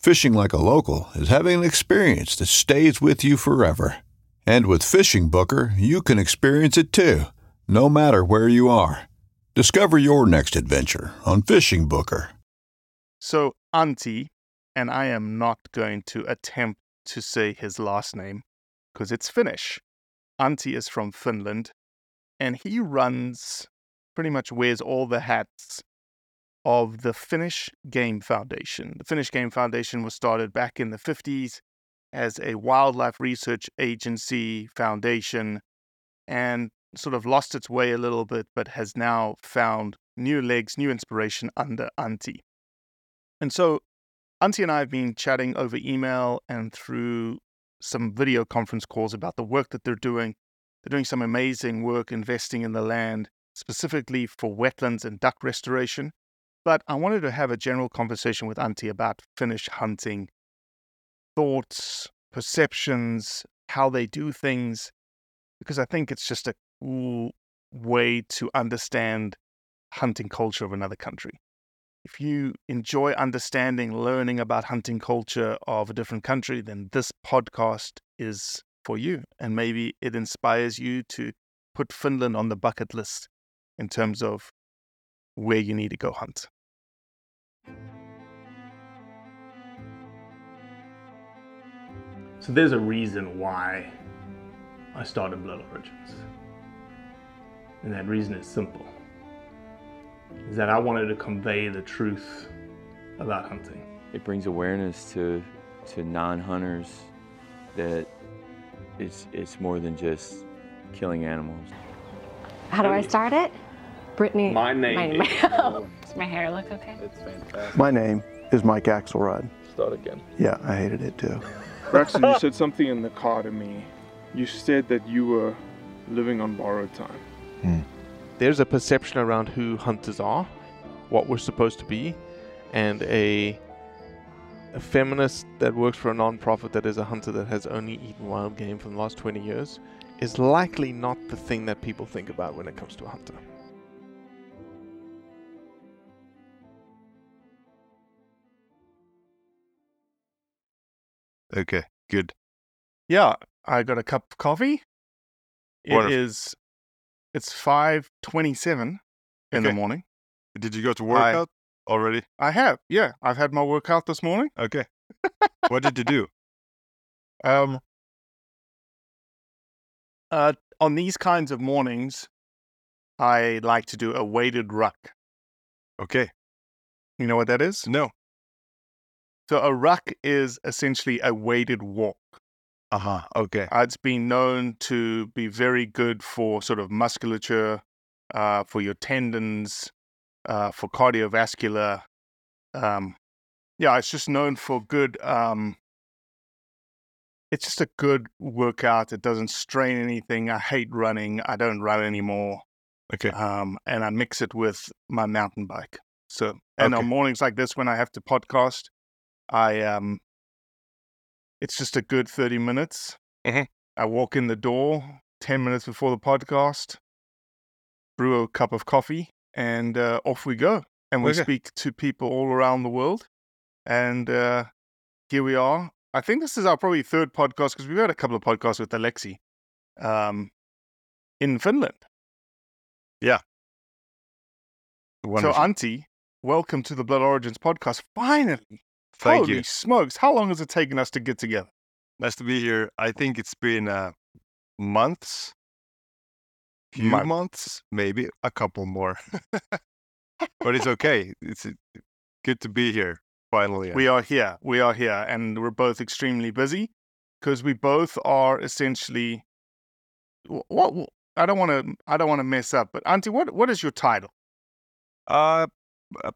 Fishing like a local is having an experience that stays with you forever. And with Fishing Booker, you can experience it too, no matter where you are. Discover your next adventure on Fishing Booker. So, Antti, and I am not going to attempt to say his last name because it's Finnish. Antti is from Finland, and he runs, pretty much wears all the hats of the Finnish Game Foundation. The Finnish Game Foundation was started back in the 50s as a wildlife research agency foundation and sort of lost its way a little bit, but has now found new legs, new inspiration under Antti. And so Antti and I have been chatting over email and through some video conference calls about the work that they're doing. They're doing some amazing work investing in the land, specifically for wetlands and duck restoration. But I wanted to have a general conversation with Antti about Finnish hunting, thoughts, perceptions, how they do things, because I think it's just a cool way to understand hunting culture of another country if you enjoy understanding, learning about hunting culture of a different country, then this podcast is for you. And maybe it inspires you to put Finland on the bucket list in terms of where you need to go hunt. So there's a reason why I started Blood Origins. And that reason is simple is that I wanted to convey the truth about hunting. It brings awareness to to non-hunters that it's it's more than just killing animals. How do I start it? Brittany. My name. My name. Oh, does my hair look okay? It's fantastic. My name is Mike Axelrod. Start again. Yeah, I hated it too. Braxton, you said something in the car to me. You said that you were living on borrowed time. Hmm. there's a perception around who hunters are, what we're supposed to be, and a a feminist that works for a non-profit that is a hunter that has only eaten wild game for the last 20 years is likely not the thing that people think about when it comes to a hunter. Okay, good. Yeah, I got a cup of coffee. It is. Wonderful. It's five twenty-seven in the Okay. morning. Did you go to I- workout already? I have. Yeah, I've had my workout this morning. Okay. what did you do? Um. Uh, on these kinds of mornings, I like to do a weighted ruck. Okay. You know what that is? No. So a ruck is essentially a weighted walk. Uh huh. Okay. Uh, It's been known to be very good for sort of musculature, uh, for your tendons, uh, for cardiovascular. Um, yeah, it's just known for good. Um, it's just a good workout. It doesn't strain anything. I hate running. I don't run anymore. Okay. Um, and I mix it with my mountain bike. So, and Okay. on mornings like this when I have to podcast, I um, it's just a good thirty minutes. Mhm. I walk in the door, 10 minutes before the podcast, brew a cup of coffee, and uh, off we go. And we Okay. speak to people all around the world. And uh, here we are. I think this is our probably third podcast because we've had a couple of podcasts with Alexi um, in Finland. Wonderful. So, Antti, welcome to the Blood Origins podcast. Finally. Thank Holy you. smokes. How long has it taken us to get together? Nice to be here. I think it's been uh, months, few Month. months, maybe a couple more. but it's okay. It's uh, good to be here finally. We are here. We are here. And we're both extremely busy because we both are essentially. wh- What, I don't want to. I don't want to mess up. But Antti, what what is your title? Uh, uh,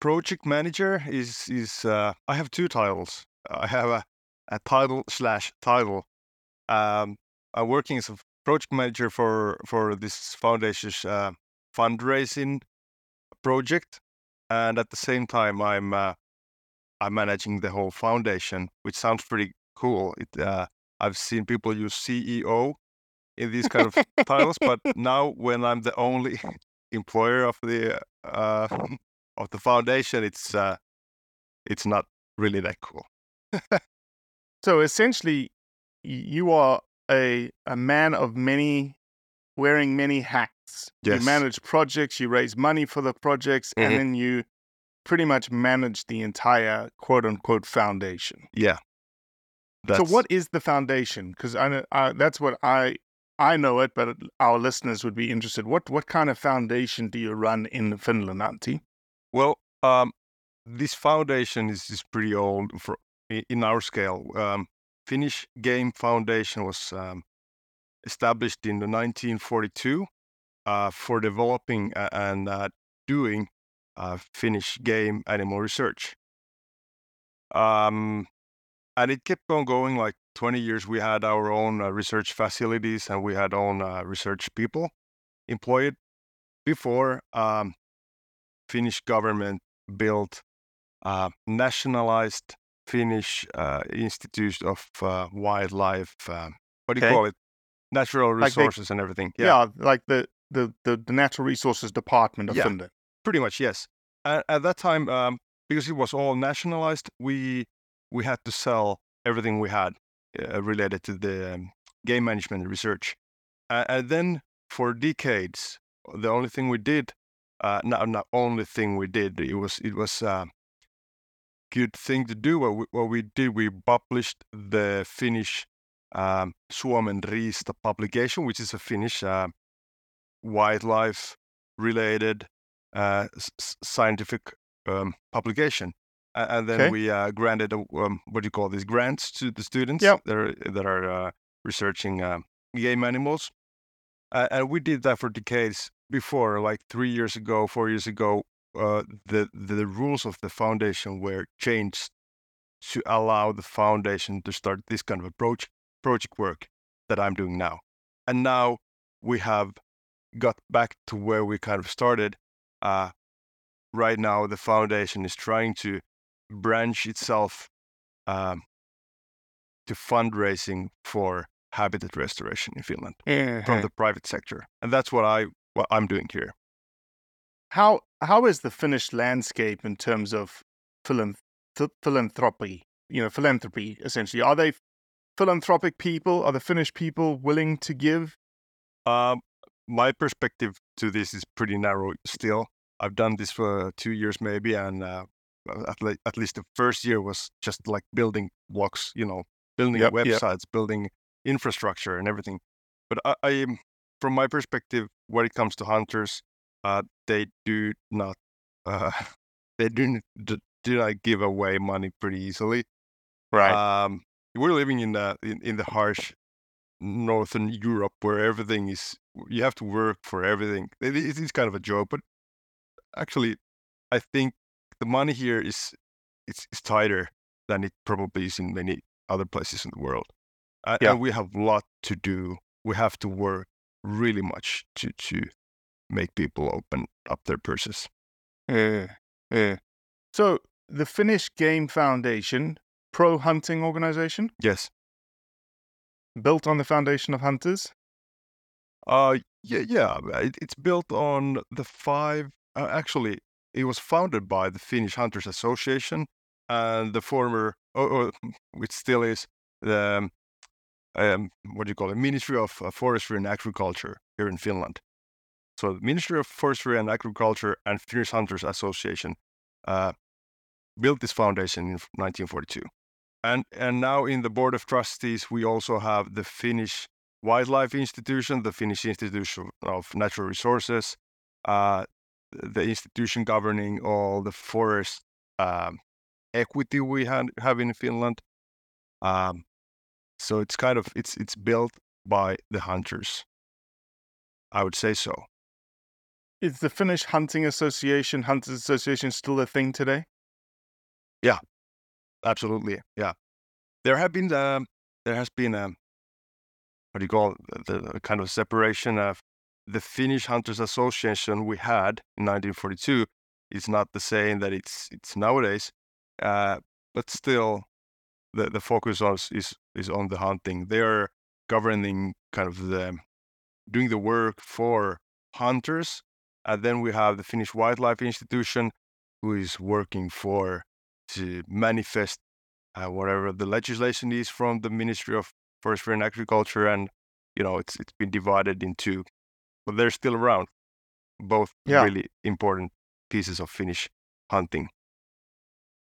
project manager is is. Uh, I have two titles. I have a, a title slash title. Um, I'm working as a project manager for for this foundation's uh, fundraising project, and at the same time, I'm uh, I'm managing the whole foundation, which sounds pretty cool. It uh, I've seen people use CEO in these kind of titles, but now when I'm the only employer of the uh, of the foundation, it's uh, it's not really that cool. So essentially, you are a a man of many, wearing many hats. You manage projects. You raise money for the projects, Mhm. and then you pretty much manage the entire quote unquote foundation. Yeah. So what is the foundation? Because I, know- I that's what I I know it, but our listeners would be interested. What what kind of foundation do you run in Finland, Antti? Well, um, this foundation is, is pretty old for in our scale. Um, Finnish Game Foundation was um, established in the 1942 uh, for developing and uh, doing uh, Finnish game animal research. Um, and it kept on going like 20 years. We had our own uh, research facilities and we had own uh, research people employed before um, Finnish government built uh, nationalized Finnish uh, Institute of uh, Wildlife. Uh, what do you Okay. call it? Natural Like they- resources and everything. Yeah, like the, the the natural resources department of Yeah. Finland. pretty much yes. At, at that time, um, because it was all nationalized, we we had to sell everything we had uh, related to the um, game management research. Uh, and then for decades, the only thing we did, uh, not not only thing we did, it was it was a good thing to do. What we, what we did, we published the Finnish um, Suomen Riista publication, which is a Finnish uh, wildlife related uh, s- scientific um, publication. And then Okay. we uh, granted, a, um, what do you call these grants to the students Yep. that are, that are uh, researching uh, game animals. Uh, and we did that for decades before, like three years ago, four years ago. Uh, the the rules of the foundation were changed to allow the foundation to start this kind of approach project work that I'm doing now. And now we have got back to where we kind of started. Uh, right now, the foundation is trying to branch itself um, to fundraising for habitat restoration in Finland from Uh-huh. the private sector, and that's what I what I'm doing here. How how is the Finnish landscape in terms of philan- th- philanthropy? You know, philanthropy essentially. Are they philanthropic people? Are the Finnish people willing to give? Um, my perspective to this is pretty narrow still. I've done this for two years maybe, and uh, at, le- at least the first year was just like building blocks, you know, building Yep, yep. websites, building infrastructure and everything. But I, I, from my perspective, when it comes to hunters, uh, they do not, uh, they do, do not give away money pretty easily. Right. Um, we're living in the in, in the harsh northern Europe where everything is you have to work for everything. It, it is kind of a joke, but actually, I think the money here is it's, it's tighter than it probably is in many other places in the world. Uh, Yeah. And we have a lot to do. We have to work really much to to make people open up their purses. Uh, uh. So the Finnish Game Foundation, pro hunting organization, Yes. built on the foundation of hunters. Uh, yeah, yeah. It, it's built on the five. Uh, actually, it was founded by the Finnish Hunters Association and the former, or, or which still is the um, what do you call it, Ministry of uh, Forestry and Agriculture here in Finland. So, the Ministry of Forestry and Agriculture and Finnish Hunters Association uh, built this foundation in 1942. And and now in the board of trustees, we also have the Finnish Wildlife Institution, the Finnish Institution of Natural Resources, uh, the institution governing all the forest um, equity we have, have in Finland. Um, so it's kind of it's it's built by the hunters. I would say so. Is the Finnish Hunting Association, Hunters Association, still a thing today? Yeah, absolutely. Yeah, there have been um, there has been um, what do you call it? the, the kind of separation of the Finnish Hunters Association we had in 1942 is not the same that it's it's nowadays, uh, but still, the the focus on is is on the hunting. They are governing kind of the doing the work for hunters, and then we have the Finnish Wildlife Institution, who is working for to manifest uh, whatever the legislation is from the Ministry of Forestry and Agriculture, and you know it's it's been divided into, but they're still around. Both Yeah. really important pieces of Finnish hunting.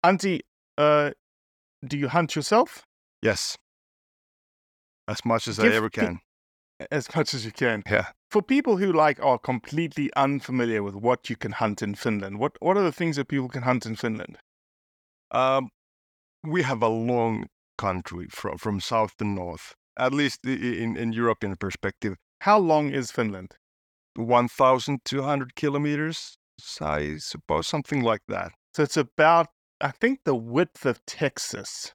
Antti, uh, do you hunt yourself? Yes, as much as Give I ever pe- can. As much as you can. Yeah. For people who like are completely unfamiliar with what you can hunt in Finland, what what are the things that people can hunt in Finland? Um, we have a long country from from south to north, at least in in European perspective. How long is Finland? 1,200 kilometers, I suppose, something like that. So it's about, I think the width of Texas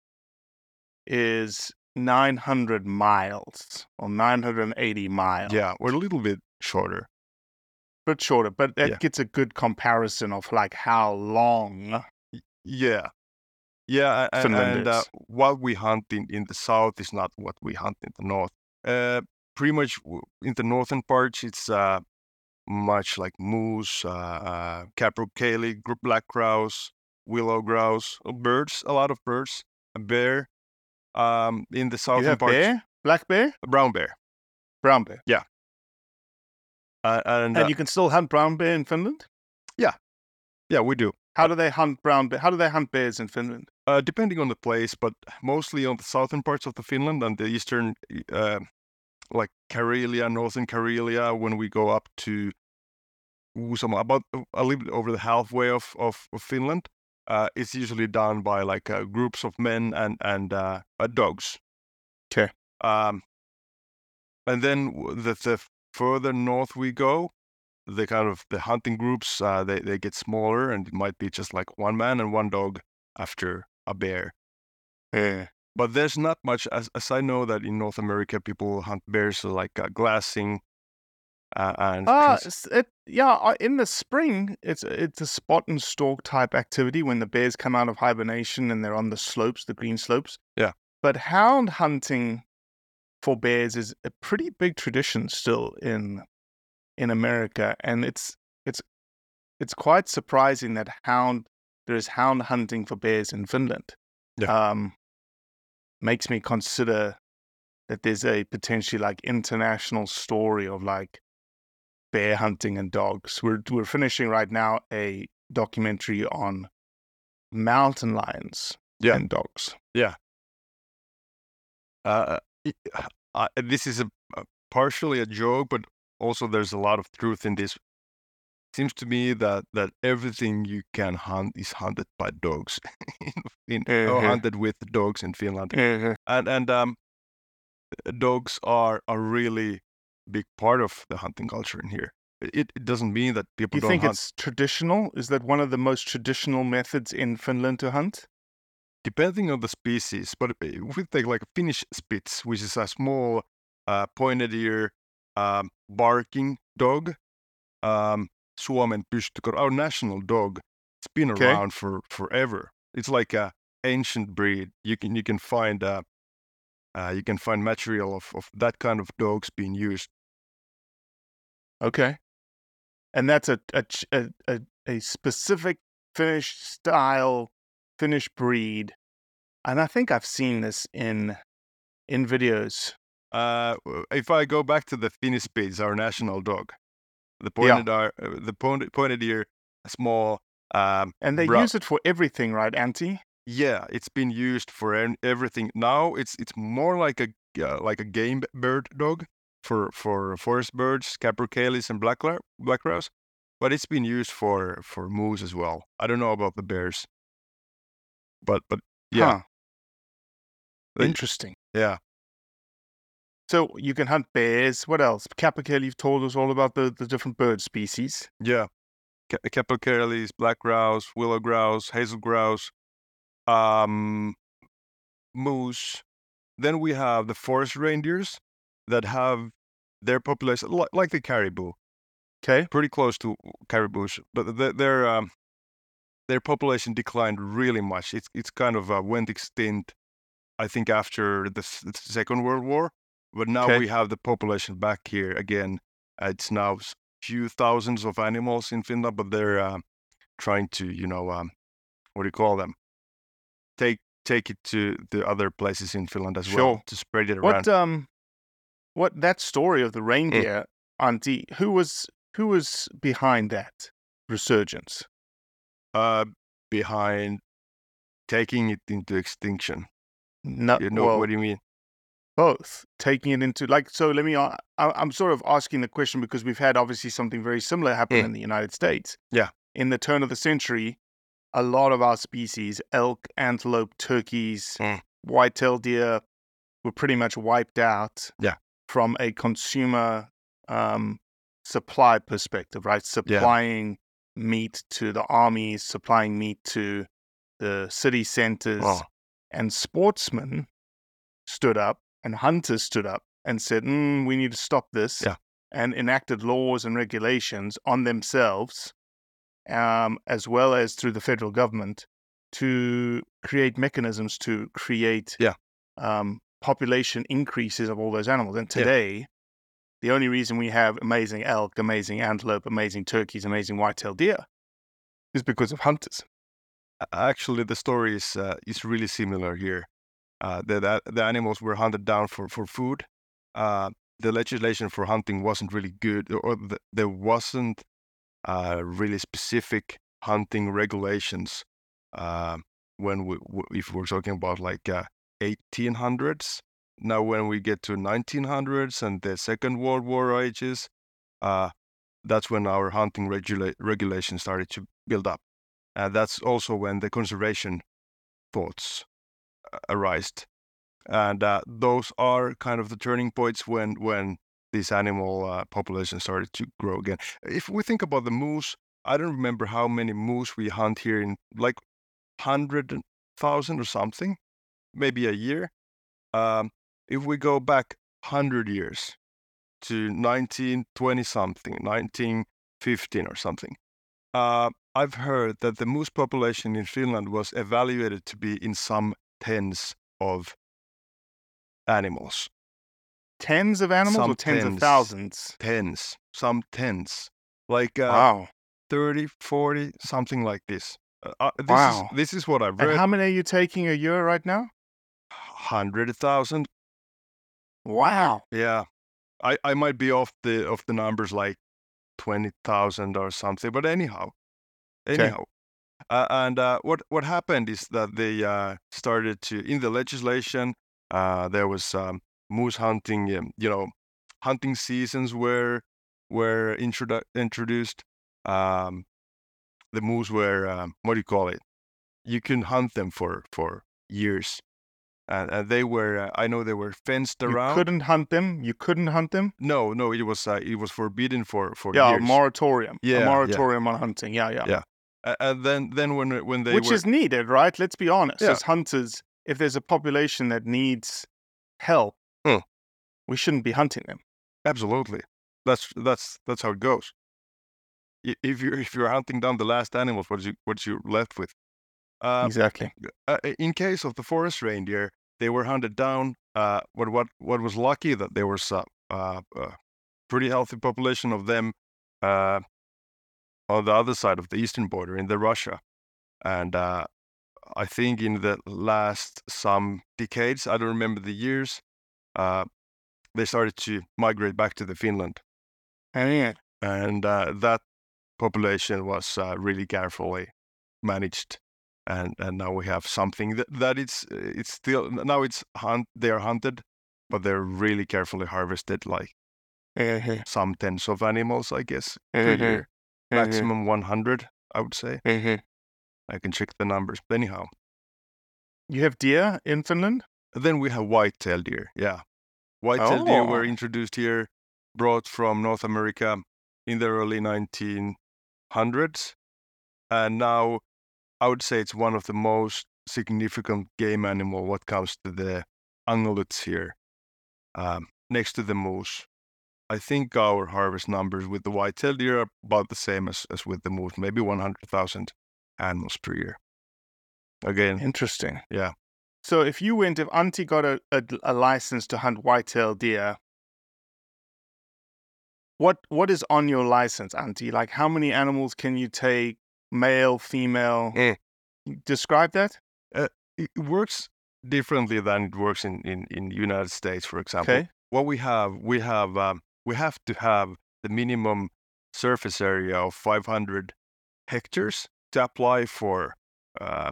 is 900 miles or 980 miles. Yeah, we're a little bit shorter. But shorter, but that Yeah. gets a good comparison of like how long. Yeah. Yeah, a- a- and uh, what we hunt in, in the south is not what we hunt in the north. Uh, pretty much in the northern parts, it's uh, much like moose, uh, uh, capercaillie, black grouse, willow grouse, uh, birds, a lot of birds, a bear. Um, in the You southern have parts, bear, black bear, brown bear. brown bear. Uh, and And uh, you can still hunt brown bear in Finland? Yeah, yeah, we do. How do they hunt brown bear? How do they hunt bears in Finland? Uh, depending on the place, but mostly on the southern parts of the Finland and the eastern, uh, like Karelia, northern Karelia. When we go up to Kuusamo, about a little bit over the halfway of of, of Finland, uh, it's usually done by like uh, groups of men and and uh, uh, dogs. 'Kay. Um, and then the the further north we go, the kind of the hunting groups uh, they they get smaller, and it might be just like one man and one dog after a bear. Yeah. But there's not much, as, as I know that in North America people hunt bears uh, like uh, glassing uh, and Ah, cons- it, yeah. uh, In the spring, it's it's a spot and stalk type activity when the bears come out of hibernation and they're on the slopes, the green slopes. Yeah. But hound hunting for bears is a pretty big tradition still in in America, and it's it's it's quite surprising that hound there is hound hunting for bears in Finland. Yeah. Um, makes me consider that there's a potentially like international story of like bear hunting and dogs. We're we're finishing right now a documentary on mountain lions Yeah. and dogs. uh, i- uh, this is a, a partially a joke, but also there's a lot of truth in this. It Seems to me that that everything you can hunt is hunted by dogs, in, in or hunted with dogs in Finland, Uh, and and um, dogs are a really big part of the hunting culture in here. It, it doesn't mean that people you don't think hunt. it's traditional? Is that one of the most traditional methods in Finland to hunt? depending on the species, but if we take like a Finnish Spitz, which is a small, uh, pointed ear, um, barking dog, um, Suomen pystykorva, our national dog, it's been Okay. around for forever. It's like a ancient breed. You can you can find uh, uh, you can find material of, of that kind of dogs being used Okay. And that's a a a, a, specific Finnish style, Finnish breed. And I think I've seen this in in videos. Uh, if I go back to the Finnish Spitz, our national dog, the Yeah. pointed ear, uh, the pointed, pointed ear, small. Um, And they bra- use it for everything, right, Antti? Yeah, it's been used for everything. Now it's it's more like a uh, like a game bird dog for for forest birds, capercaillies and black black grouse, but it's been used for for moose as well. I don't know about the bears, but but yeah, Huh. Interesting. yeah. So you can hunt bears. What else? Capercaillie, you've told us all about the, the different bird species. Yeah. Ca- Capercaillies, black grouse, willow grouse, hazel grouse, um, moose. Then we have the forest reindeers that have their population like the caribou, Okay. pretty close to caribous, but th- their um, their population declined really much. It's it's kind of uh, went extinct, I think, after the, the Second World War. But now Okay. we have the population back here again. Uh, it's now few thousands of animals in Finland, but they're uh, trying to, you know, um, what do you call them? Take take it to the other places in Finland as well to spread it around. What um what that story of the Mm. reindeer, Antti, who was who was behind that resurgence? uh, behind taking it into extinction. No, You know well, what do you mean? both taking it into like so let me I, am sort of asking the question because we've had obviously something very similar happen Mm. in the united states Yeah. in the turn of the century a lot of our species elk antelope turkeys Mm. white-tailed deer were pretty much wiped out Yeah. From a consumer um, supply perspective right supplying meat to the armies supplying meat to the city centers Oh. and sportsmen stood up and hunters stood up and said, mm, "We need to stop this," Yeah. and enacted laws and regulations on themselves, um, as well as through the federal government, to create mechanisms to create Yeah. um, population increases of all those animals. And Yeah. today, the only reason we have amazing elk, amazing antelope, amazing turkeys, amazing white-tailed deer is because of hunters. Actually, the story is uh, is really similar here. Uh, the, the the animals were hunted down for for food. Uh, the legislation for hunting wasn't really good, or the, there wasn't uh, really specific hunting regulations. Uh, when we if we're talking about like uh, 1800s, now when we get to 1900s and the Second World War ages, uh, that's when our hunting regula- regulations started to build up. And that's also when the conservation thoughts uh, arised. And uh, those are kind of the turning points when when this animal uh, population started to grow again. If we think about the moose, I don't remember how many moose we hunt here in like hundred thousand or something, maybe a year. Um, if we go back hundred years to 1920 something, 1915 or something, uh, I've heard that the moose population in Finland was evaluated to be in some tens of animals. Tens of animals Some or tens, of thousands? Tens, some tens. Like uh, wow. 30, 40, something like this. Uh, uh, this, Wow. is, this is what I've And read. how many are you taking a year right now? 100,000. Wow. Yeah. I, I might be off the of the numbers like 20,000 or something, but anyhow. Okay. Anyhow. Uh, and uh, what what happened is that they uh, started to in the legislation uh, there was um, moose hunting um, you know hunting seasons were were introdu- introduced um, the moose were um, what do you call it you can hunt them for for years and, and they were uh, I know they were fenced around. You couldn't hunt them. You couldn't hunt them. no no it was uh, it was forbidden for for yeah, years moratorium. Yeah, a yeah. moratorium on hunting. Yeah, yeah. Yeah. A- and then then when when they Which were is needed, right? Let's be honest. Yeah. As hunters, if there's a population that needs help, Hmm. we shouldn't be hunting them. Absolutely. That's that's that's how it goes. If you're if you're hunting down the last animals, what you what you left with? Uh, exactly. uh, in case of the forest reindeer, they were hunted down. Uh, what what what was lucky that there was a, uh, uh, pretty healthy population of them uh, on the other side of the eastern border in the Russia, and uh, I think in the last some decades, I don't remember the years, uh, they started to migrate back to the Finland, Oh, yeah. and uh, that population was uh, really carefully managed. And, and now we have something that, that it's it's still now it's hunt they are hunted, but they're really carefully harvested like Mhm, some tens of animals, I guess, per Mhm, year. mhm, Maximum 100, I would say. I can check the numbers. But anyhow, You have deer in Finland? then we have white-tailed deer. Yeah, white-tailed deer were Oh. introduced here, brought from North America in the early 1900s, and now I would say it's one of the most significant game animal what comes to the ungulates here, um, next to the moose. I think our harvest numbers with the white-tailed deer are about the same as, as with the moose, maybe 100,000 animals per year. Again, Interesting. yeah. So if you went, if Antti got a, a, a license to hunt white-tailed deer, what what is on your license, Antti? Like how many animals can you take? Male, female? Eh. Describe that. it works differently than it works in in in United States, for example. Okay. What we have, we have um, we have to have the minimum surface area of 500 hectares to apply for uh,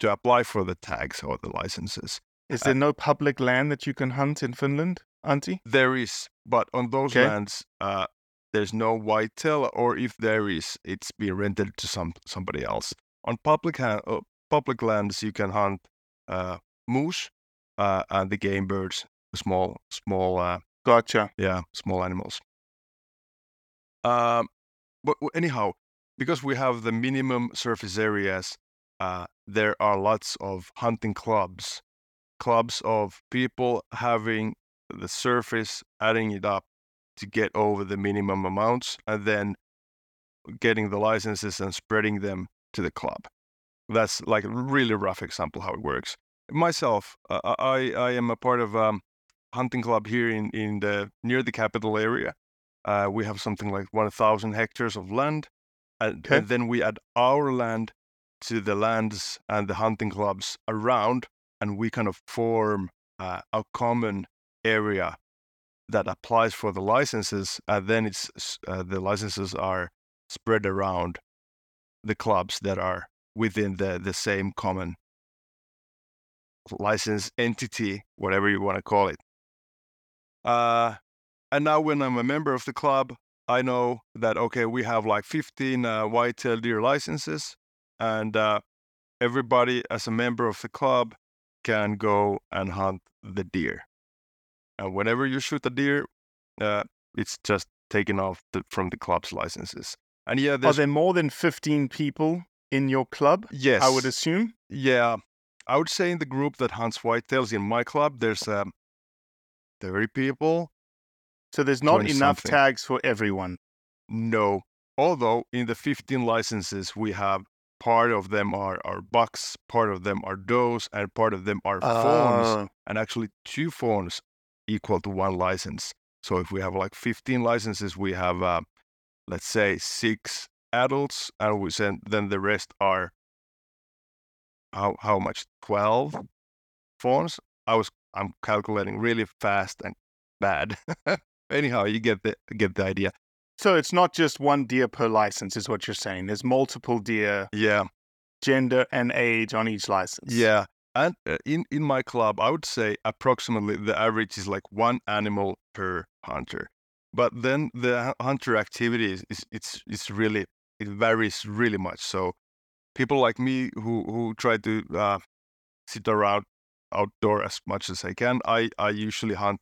to apply for the tags or the licenses. Is Uh, there no public land that you can hunt in Finland, Antti? There is, but on those Okay. lands, uh, there's no whitetail, or if there is, it's being rented to some somebody else. On public ha- uh, public lands, you can hunt uh, moose uh, and the game birds, small small uh, Gotcha. yeah small animals. Um, but anyhow, because we have the minimum surface areas, uh, there are lots of hunting clubs, clubs of people having the surface, adding it up to get over the minimum amounts, and then getting the licenses and spreading them to the club. That's like a really rough example how it works. Myself, uh, I I am a part of um, hunting club here in in the near the capital area. Uh, we have something like 1,000 hectares of land, and, Okay. and then we add our land to the lands and the hunting clubs around, and we kind of form uh, a common area that applies for the licenses, and then it's uh, the licenses are spread around the clubs that are within the the same common license entity, whatever you want to call it. Uh, and now when I'm a member of the club, I know that okay, we have like 15 uh, white-tailed deer licenses, and uh, everybody as a member of the club can go and hunt the deer. And whenever you shoot a deer, uh, it's just taken off the, from the club's licenses. And yeah, Are there more than 15 people in your club? yes, I would assume. yeah, I would say in the group that hunts whitetails in my club, there's um, 30 people. So there's not enough something. tags for everyone. No, although in the 15 licenses we have part of them are are bucks, part of them are does, and part of them are fawns. Oh, And actually, two fawns equal to one license. So if we have like 15 licenses, we have uh, let's say six adults, and we send then the rest are how how much 12 fawns. I was I'm calculating really fast and bad. Anyhow, you get the get the idea. So it's not just one deer per license, is what you're saying. There's multiple deer, Yeah. gender and age on each license. Yeah, and uh, in in my club, I would say approximately the average is like one animal per hunter. But then the hunter activity is, is it's it's really it varies really much. So people like me who who try to uh, sit around outdoor as much as I can, I I usually hunt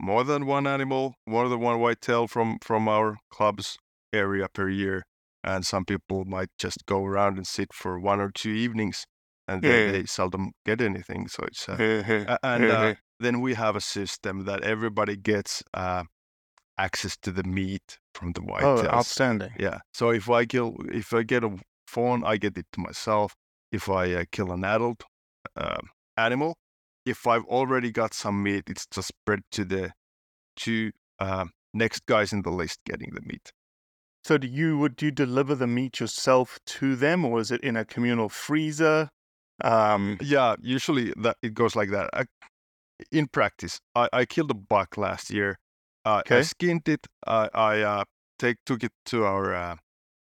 more than one animal, more than one whitetail from from our club's area per year. And some people might just go around and sit for one or two evenings and they, Yeah. they seldom get anything. So it's uh, Uh-huh. and uh, then we have a system that everybody gets uh, access to the meat from the white. oh, whitetails. outstanding. yeah. So if I kill, if I get a fawn, I get it to myself. If I uh, kill an adult uh, animal, if I've already got some meat, it's just spread to the two uh, next guys in the list getting the meat. So do you would you deliver the meat yourself to them, or is it in a communal freezer? Um, Yeah, usually that it goes like that. I, in practice, I, I killed a buck last year. Uh, I skinned it. I, I uh, take took it to our uh,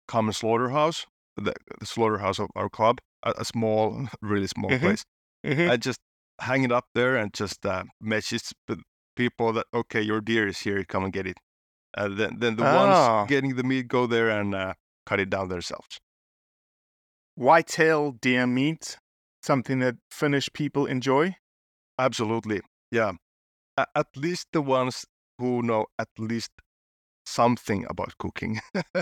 common slaughterhouse, the, the slaughterhouse of our club, a, a small, really small Mhm. place. mhm. I just hang it up there and just uh, message people that okay, your deer is here, come and get it. And then then the Ah. ones getting the meat go there and uh, cut it down themselves. Whitetail deer meat, something that Finnish people enjoy. Absolutely, yeah. At least the ones who know at least something about cooking.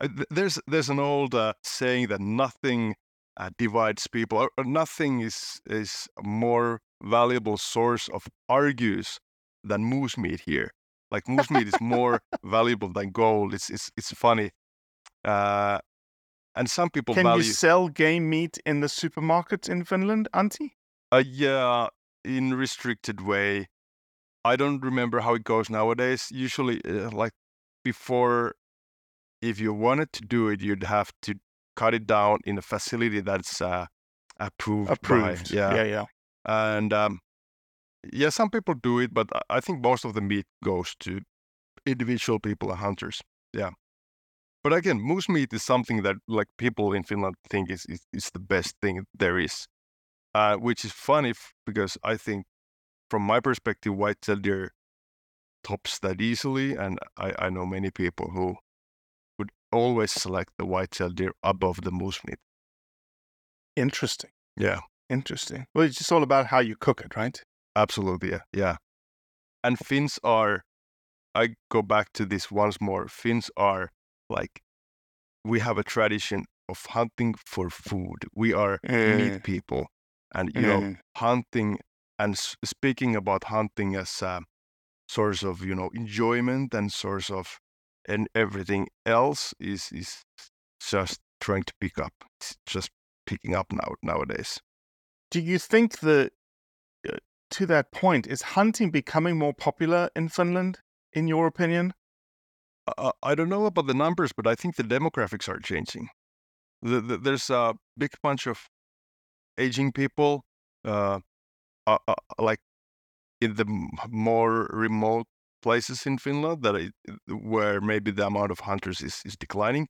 Uh, there's there's an old uh, saying that nothing uh, divides people, or, or nothing is is a more valuable source of argues than moose meat here. Like moose meat is more valuable than gold. It's it's it's funny, uh, and some people Can value. you sell game meat in the supermarkets in Finland, Antti? Uh, yeah, in restricted way. I don't remember how it goes nowadays. Usually, uh, like before, if you wanted to do it, you'd have to cut it down in a facility that's uh, approved. by- Approved. yeah, yeah, yeah. and um, yeah, some people do it, but I think most of the meat goes to individual people and hunters. Yeah, but again, moose meat is something that like people in Finland think is is, is the best thing there is, uh, which is funny f- because I think, from my perspective, whitetail deer tops that easily, and I, I know many people who would always select the whitetail deer above the moose meat. Interesting. Yeah. Interesting. Well, it's just all about how you cook it, right? Absolutely, yeah, yeah. And Finns are, I go back to this once more. Finns are like, we have a tradition of hunting for food. We are Mm. meat people, and you know, Mm. hunting and s- speaking about hunting as a source of you know enjoyment and source of and everything else is is just trying to pick up. It's just picking up now nowadays. Do you think that, uh, to that point, is hunting becoming more popular in Finland, in your opinion? Uh, I don't know about the numbers, but I think the demographics are changing. The, the, there's a big bunch of aging people, uh, uh, uh, like in the more remote places in Finland, that it, where maybe the amount of hunters is, is declining.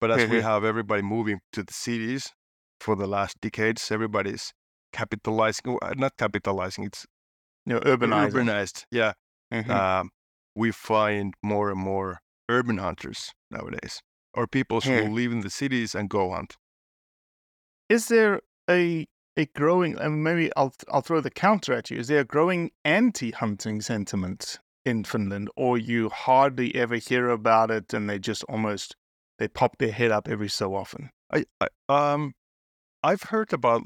But as we Mhm. have everybody moving to the cities for the last decades, everybody's capitalizing, uh, not capitalizing, it's You know, urbanizing. urbanized. Yeah, Mhm. um, we find more and more urban hunters nowadays, or people who live in the cities and go hunt. Is there a a growing and maybe I'll I'll throw the counter at you. Is there a growing anti-hunting sentiment in Finland, or you hardly ever hear about it, and they just almost they pop their head up every so often? I, I um, I've heard about,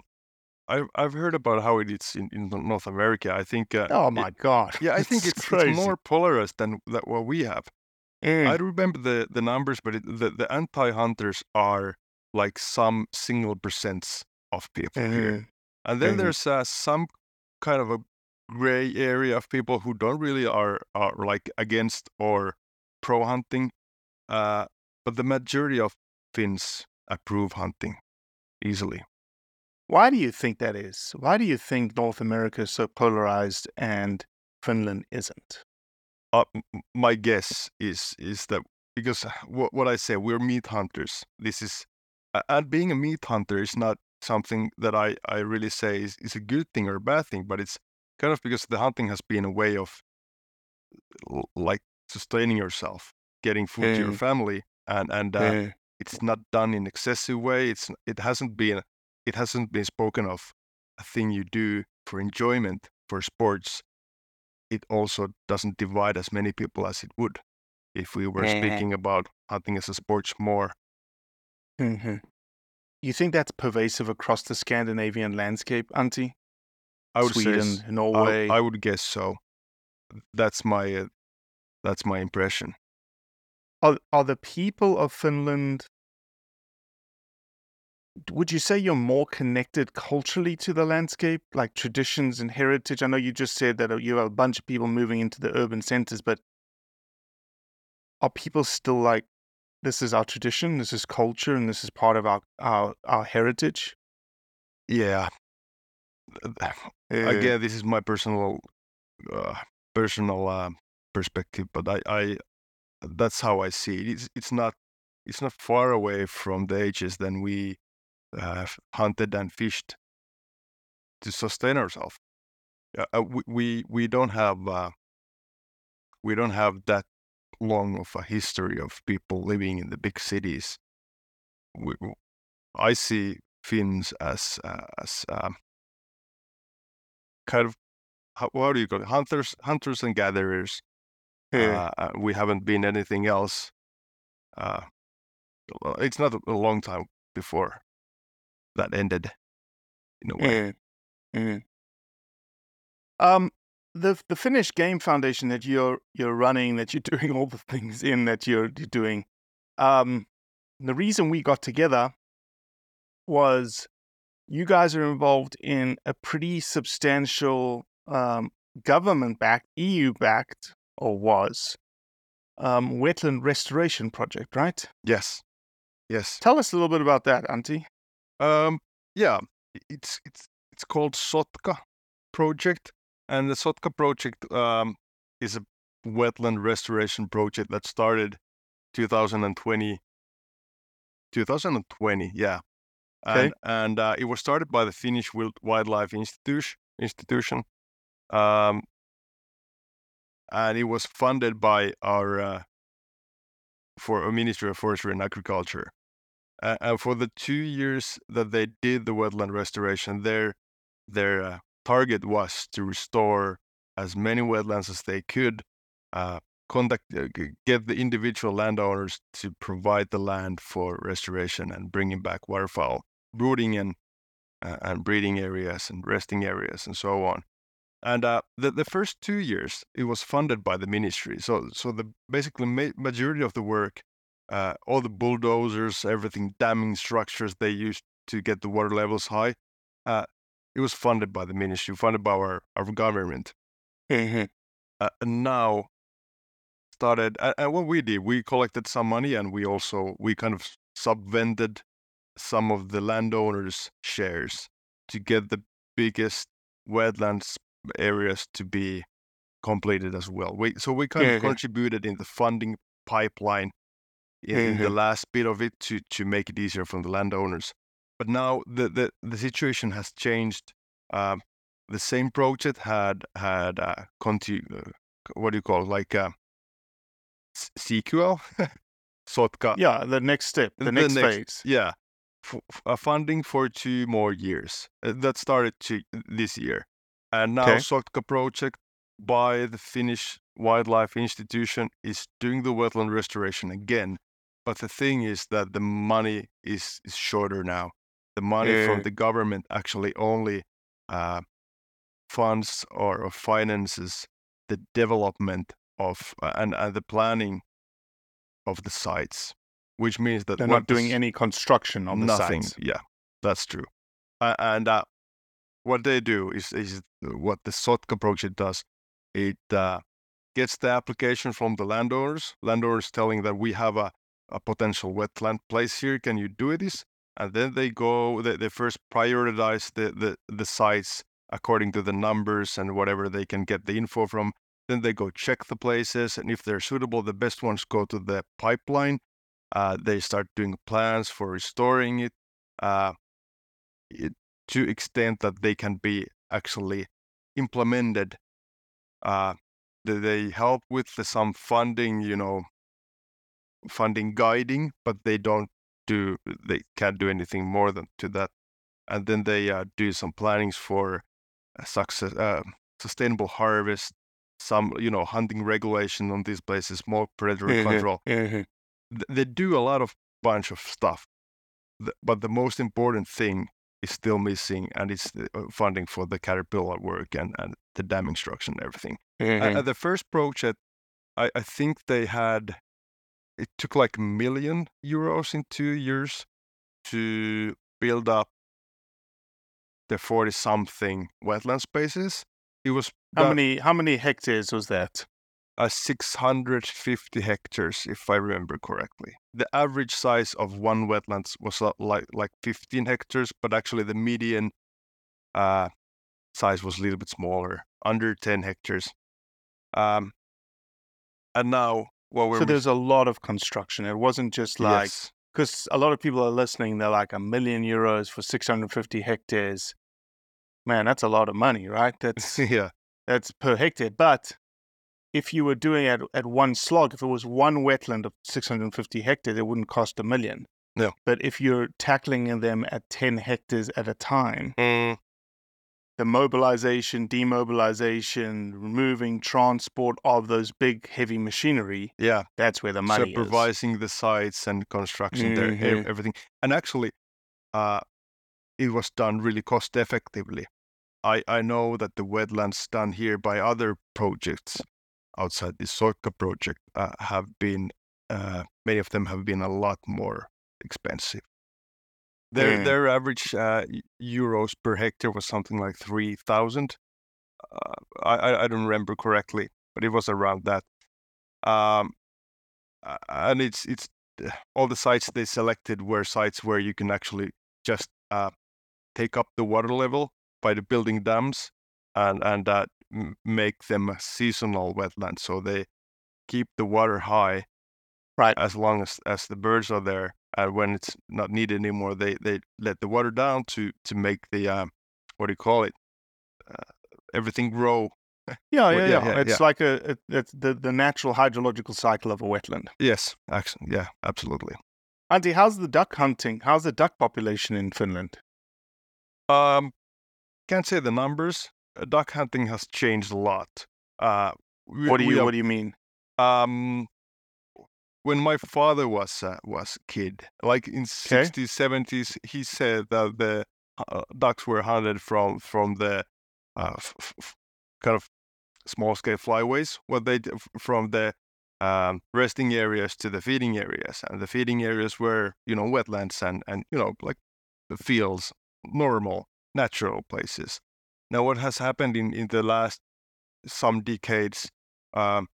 I've I've heard about how it is in, in North America. I think. Uh, Oh it- my god! yeah, I think it's, crazy. it's more polarized than that what we have. Mm. I don't remember the the numbers, but it, the the anti-hunters are like some single percents of people here. Mhm. And then Mhm. there's uh, some kind of a gray area of people who don't really are, are like against or pro hunting. Uh, but the majority of Finns approve hunting easily. Why do you think that is? Why do you think North America is so polarized and Finland isn't? Uh, my guess is is that because what, what I say, we're meat hunters. This is, uh, and being a meat hunter is not something that I, I really say is, is a good thing or a bad thing, but it's kind of because the hunting has been a way of like sustaining yourself, getting food to your family, and and uh, it's not done in excessive way. It's it hasn't been it hasn't been spoken of a thing you do for enjoyment for sports. It also doesn't divide as many people as it would if we were speaking about hunting as a sports more. hmm You think that's pervasive across the Scandinavian landscape, Antti? I would Sweden, s- I- Norway. I, would guess so. That's my uh, that's my impression. Are are the people of Finland? Would you say you're more connected culturally to the landscape, like traditions and heritage? I know you just said that uh, you have a bunch of people moving into the urban centers, but are people still like, this is our tradition, this is culture, and this is part of our our, our heritage? Yeah. Uh, Again, this is my personal uh, personal uh, perspective, but I, I that's how I see it. It's it's not it's not far away from the ages then we uh, hunted and fished to sustain ourselves. Uh, uh, we, we don't have uh, we don't have that long of a history of people living in the big cities. We, I see Finns as uh, as um, kind of how, how do you call it? Hunters, hunters and gatherers. Yeah. Uh, uh, we haven't been anything else. Uh, it's not a long time before that ended. In a way. Yeah. Yeah. Um, the the Finnish Game Foundation that you're you're running, that you're doing all the things in that you're, you're doing. Um, the reason we got together was you guys are involved in a pretty substantial um, government-backed, EU-backed, or was um, wetland restoration project, right? Yes. Yes. Tell us a little bit about that, Antti. Um, yeah, it's it's it's called Sotka project, and the Sotka project um, is a wetland restoration project that started 2020. 2020, yeah, Okay. and and uh, it was started by the Finnish Wild Wildlife Institution institution, um, and it was funded by our uh, for a Ministry of Forestry and Agriculture. Uh, and for the two years that they did the wetland restoration, their their uh, target was to restore as many wetlands as they could, uh, contact, uh, get the individual landowners to provide the land for restoration and bringing back waterfowl, brooding and uh, and breeding areas and resting areas and so on. And uh, the the first two years, it was funded by the ministry. So so the basically ma- majority of the work uh, all the bulldozers, everything, damming structures they used to get the water levels high. Uh, it was funded by the ministry, funded by our, our government. Mhm. Uh, and now started, and what we did, we collected some money and we also, we kind of subvented some of the landowners' shares to get the biggest wetlands areas to be completed as well. We, so we kind of Mhm. contributed in the funding pipeline in, in the last bit of it to to make it easier for the landowners. But now the the, the situation has changed. Um, the same project had had uh, conti- uh, what do you call it? like uh, s- sequel, Sotka. Yeah, the next step, the, next, phase. Yeah, f- f- uh, funding for two more years. Uh, that started to this year, and now Okay. Sotka project by the Finnish Wildlife Institution is doing the wetland restoration again. But the thing is that the money is, is shorter now. The money Yeah. from the government actually only uh, funds or, or finances the development of uh, and, and the planning of the sites, which means that They're not doing any construction on the nothing. sites. Yeah, that's true. Uh, and uh, what they do is is what the Sotka project does. It uh, gets the application from the landowners. Landowners telling that we have a, a potential wetland place here. Can you do this? And then they go. They, they first prioritize the, the the sites according to the numbers and whatever they can get the info from. Then they go check the places, and if they're suitable, the best ones go to the pipeline. Uh, they start doing plans for restoring it, uh, it to extent that they can be actually implemented. Uh, they, help with the, some funding, you know, funding guiding, but they don't do, they can't do anything more than to that. And then they uh, do some plannings for a success, uh, sustainable harvest, some, you know, hunting regulation on these places, more predatory Mhm, control mhm. they do a lot of bunch of stuff but the most important thing is still missing and it's the uh, funding for the caterpillar work and, and the damming structure and everything Uh, Mhm. uh, the first project I, I think they had it took like a million euros in two years to build up the 40 something wetland spaces it was How many how many hectares was that? uh, 650 hectares, if I remember correctly. The average size of one wetlands was uh, like like 15 hectares, but actually the median uh, size was a little bit smaller, under 10 hectares. Um, and now, what we're So there's a lot of construction. It wasn't just like yes, because a lot of people are listening. They're like a million euros for 650 hectares. Man, that's a lot of money, right? That's yeah, that's per hectare. But if you were doing it at one slog, if it was one wetland of 650 hectares, it wouldn't cost a million. No. But if you're tackling them at 10 hectares at a time, Mm, the mobilization, demobilization, removing transport of those big heavy machinery, yeah. that's where the money is. supervising the sites and construction there, ev- Mhm. everything. And actually, uh, it was done really cost effectively. I, I know that the wetlands done here by other projects outside the Sotka project uh, have been, uh, many of them have been a lot more expensive. Their Mm. their average uh, euros per hectare was something like three thousand. Uh, I I- don't remember correctly, but it was around that. Um, and it's it's uh, all the sites they selected were sites where you can actually just uh, take up the water level by the building dams and and uh, make them a seasonal wetland, so they keep the water high Right. as long as as the birds are there. And when it's not needed anymore, they they let the water down to to make the um, what do you call it? Uh, everything grow. Yeah, yeah, Well, yeah. yeah, yeah, it's like a, it, it's the, the natural hydrological cycle of a wetland. Yes, actually, yeah, absolutely. Antti, how's the duck hunting? How's the duck population in Finland? Um, can't say the numbers. Uh, duck hunting has changed a lot. Uh, we, What do you are- What do you mean? um, when my father was uh, was a kid, like in Okay. sixties, seventies, he said that the uh, ducks were hunted from from the uh, f- f- kind of small scale flyways. What they d- from the um, resting areas to the feeding areas, and the feeding areas were you know wetlands and and you know like the fields, normal natural places. Now, what has happened in in the last some decades? Um,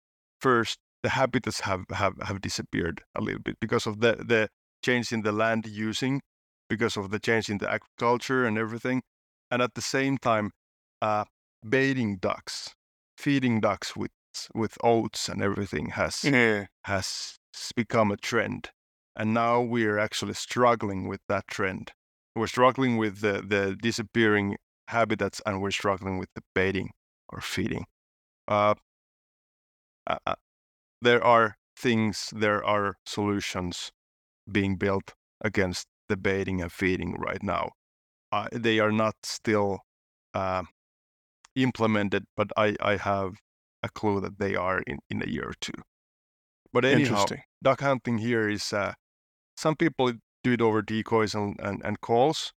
first, the habitats have, have, have disappeared a little bit because of the, the change in the land using, because of the change in the agriculture and everything. And at the same time, uh, baiting ducks, feeding ducks with with oats and everything has Yeah. has become a trend. And now we're actually struggling with that trend. We're struggling with the, the disappearing habitats and we're struggling with the baiting or feeding. Uh, uh, uh, there are things, there are solutions being built against the baiting and feeding right now. Uh, they are not still uh, implemented, but I, I have a clue that they are in, in a year or two. But anyhow, duck hunting here is uh, some people do it over decoys and, and, and calls.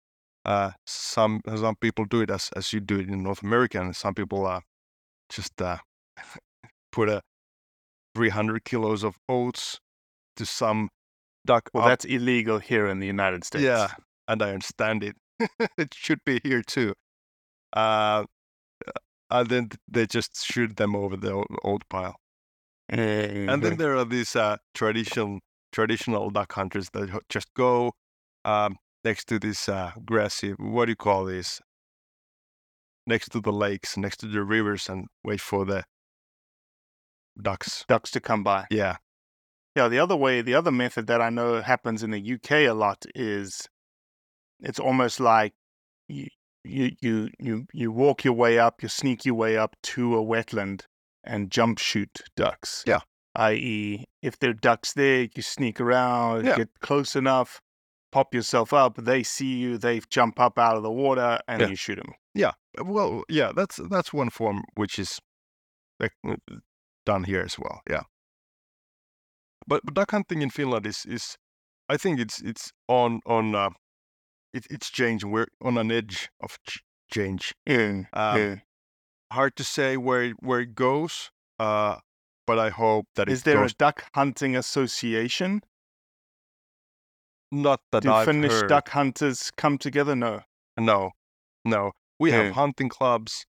Uh, some some people do it as, as you do it in North America, and some people uh, just uh, put a 300 kilos of oats to some duck. Well, up- that's illegal here in the United States. yeah, and I understand it. it should be here too. Uh, and then they just shoot them over the o- oat pile. And Mhm. then there are these uh, traditional traditional duck hunters that just go um, next to this uh, grassy. What do you call this? Next to the lakes, next to the rivers, and wait for the ducks. ducks to come by. Yeah, Yeah, the other way, the other method that I know happens in the UK a lot is it's almost like you you you you, you walk your way up, you sneak your way up to a wetland and jump shoot ducks. Yeah. I.e., if there are ducks there, you sneak around, Yeah. get close enough, pop yourself up. They see you, they jump up out of the water, and Yeah. you shoot them. yeah. Well, yeah. That's that's one form which is like, done here as well. Yeah. But, but duck hunting in Finland is is I think it's it's on on uh, it, it's changing. We're on an edge of ch- change. Yeah, Um, yeah. hard to say where it- where it goes. Uh, but I hope that Is there goes. a duck hunting association? not that Do I've Finnish heard. duck hunters come together? No. No, no. We Yeah. have hunting clubs.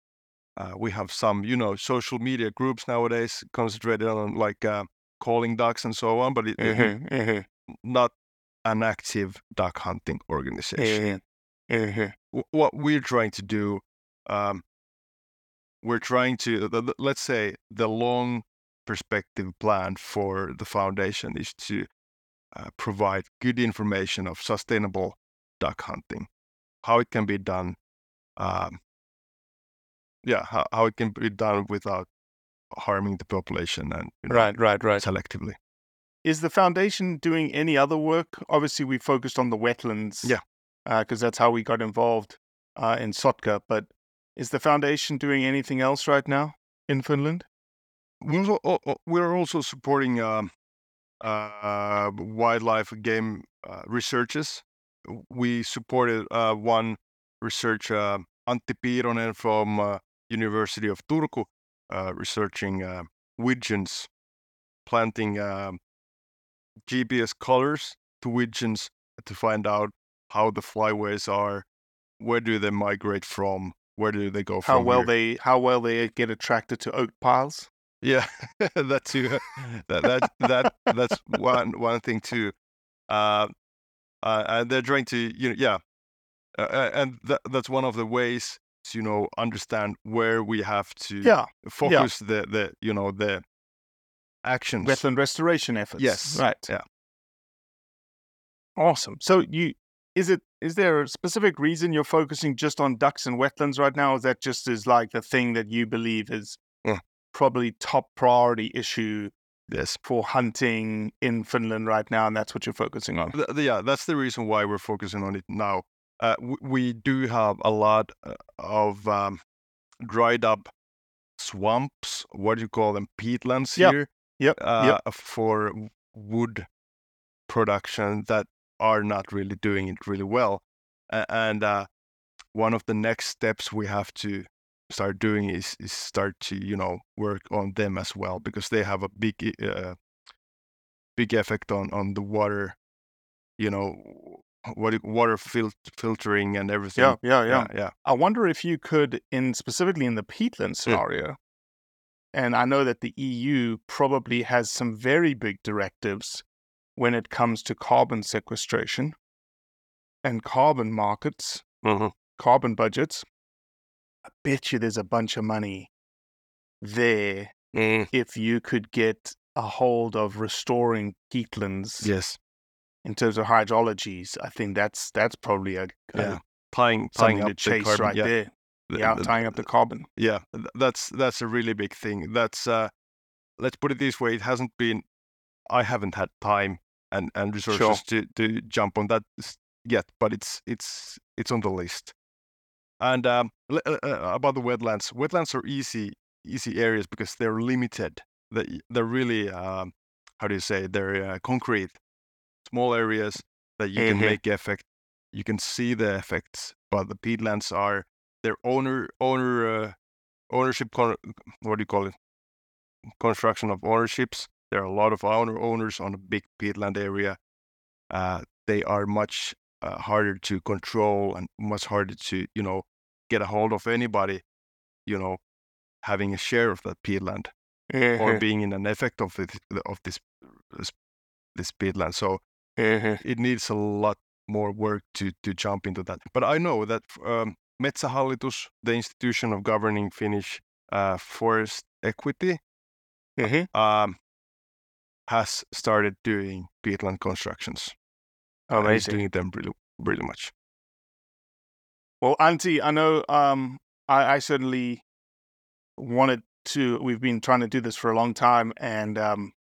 Uh, we have some, you know, social media groups nowadays concentrated on like uh, calling ducks and so on, but it, it- Mhm, mhm, not an active duck hunting organization. mhm, mhm. wh- what we're trying to do um, we're trying to the, the- let's say the long perspective plan for the foundation is to uh, provide good information of sustainable duck hunting how it can be done um, yeah how, how it can be done without harming the population and you know, Right, right, right. selectively Is the foundation doing any other work? Obviously, we focused on the wetlands. Yeah. Because that's how we got involved uh, in Sotka. But is the foundation doing anything else right now in Finland? We're al- al- al- we're also supporting um, uh, wildlife game uh, researches. We supported uh, one research, uh, Antti Piironen from uh, University of Turku, uh, researching uh, widgeons, planting um GPS colors to widgeons to find out how the flyways are, where do they migrate from, where do they go How from well here. they how well they get attracted to oak piles? Yeah, that too. that that that that's one one thing too. Uh, uh, and they're trying to you know yeah, uh, uh, and that, that's one of the ways you know understand where we have to Yeah. focus the the you know the actions. Wetland restoration efforts. Yes. Right. Yeah. Awesome. So you is it is there a specific reason you're focusing just on ducks and wetlands right now? Is that just is like the thing that you believe is Yeah. probably top priority issue Yes. for hunting in Finland right now, and that's what you're focusing on? Th- yeah, that's the reason why we're focusing on it now. Uh, w- we do have a lot uh, of um, dried up swamps. What do you call them? Peatlands Yep, here. Yep. uh, yep. for wood production that are not really doing it really well. And uh, one of the next steps we have to start doing is, is start to you know work on them as well because they have a big uh, big effect on on the water you know what water fil- filtering and everything Yeah, yeah, yeah. yeah I wonder if you could, in specifically in the peatland scenario, and I know that the EU probably has some very big directives when it comes to carbon sequestration and carbon markets, Mhm. carbon budgets. I bet you there's a bunch of money there Mm, if you could get a hold of restoring peatlands yes in terms of hydrologies. I think that's that's probably a, a yeah tying tying up to the carbon, right yeah. there. The- Yeah, the- tying up the carbon. yeah that's that's a really big thing that's uh let's put it this way it hasn't been i haven't had time and and resources to to jump on that yet but it's it's it's on the list and um uh, uh, about the wetlands wetlands are easy easy areas because they're limited they, they're really um how do you say they're uh, concrete small areas that you can Mhm. make effect you can see the effects but the peatlands are their owner owner uh, ownership con- what do you call it? Construction of ownerships. There are a lot of owner owners on a big peatland area. Uh, they are much uh, harder to control and much harder to you know get a hold of anybody you know having a share of that peatland or Mhm, being in an effect of it of this this, this peatland so mhm. it needs a lot more work to to jump into that. But I know that um, Metsähallitus, the institution of governing Finnish uh, forest equity, Mhm. um, has started doing peatland constructions. Amazing. doing them really, really much. Well, Antti, I know um, I, I certainly wanted to. We've been trying to do this for a long time, and um,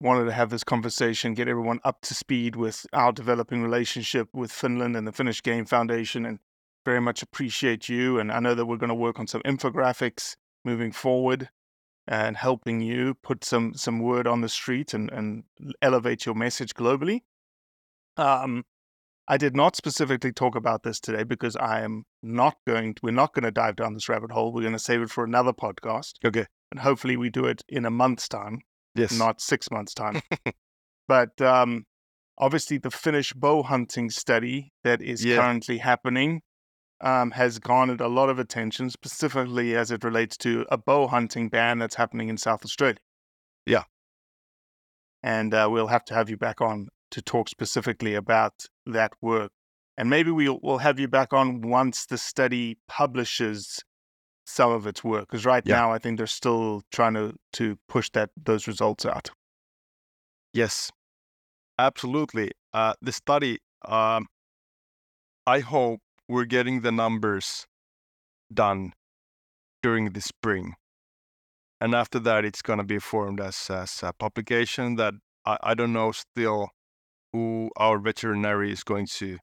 wanted to have this conversation, get everyone up to speed with our developing relationship with Finland and the Finnish Game Foundation, and very much appreciate you. And I know that we're going to work on some infographics moving forward and helping you put some some word on the street and and elevate your message globally. Um, I did not specifically talk about this today because I am not going. To, we're not going to dive down this rabbit hole. We're going to save it for another podcast, Okay. and hopefully we do it in a month's time, Yes. not six months' time. but um, obviously, the Finnish bow hunting study that is Yeah. currently happening um, has garnered a lot of attention, specifically as it relates to a bow hunting ban that's happening in South Australia. Yeah. And uh, we'll have to have you back on to talk specifically about that work. And maybe we'll, we'll have you back on once the study publishes some of its work. Because right Yeah. now, I think they're still trying to, to push that those results out. Yes, absolutely. Uh, the study, um, I hope we're getting the numbers done during the spring. And after that, it's going to be formed as, as a publication that I, I don't know still who our veterinary is going to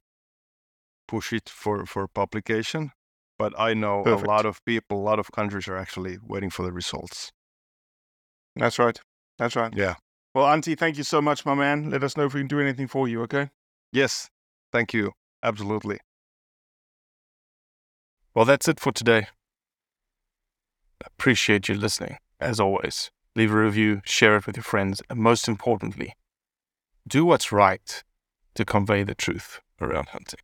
push it for, for publication. But I know Perfect. a lot of people, a lot of countries are actually waiting for the results. That's right. That's right. Yeah. Well, Antti, thank you so much, my man. Let us know if we can do anything for you, okay? Yes, thank you. Absolutely. Well, that's it for today. Appreciate you listening, as always. Leave a review, share it with your friends, and most importantly, do what's right to convey the truth around hunting.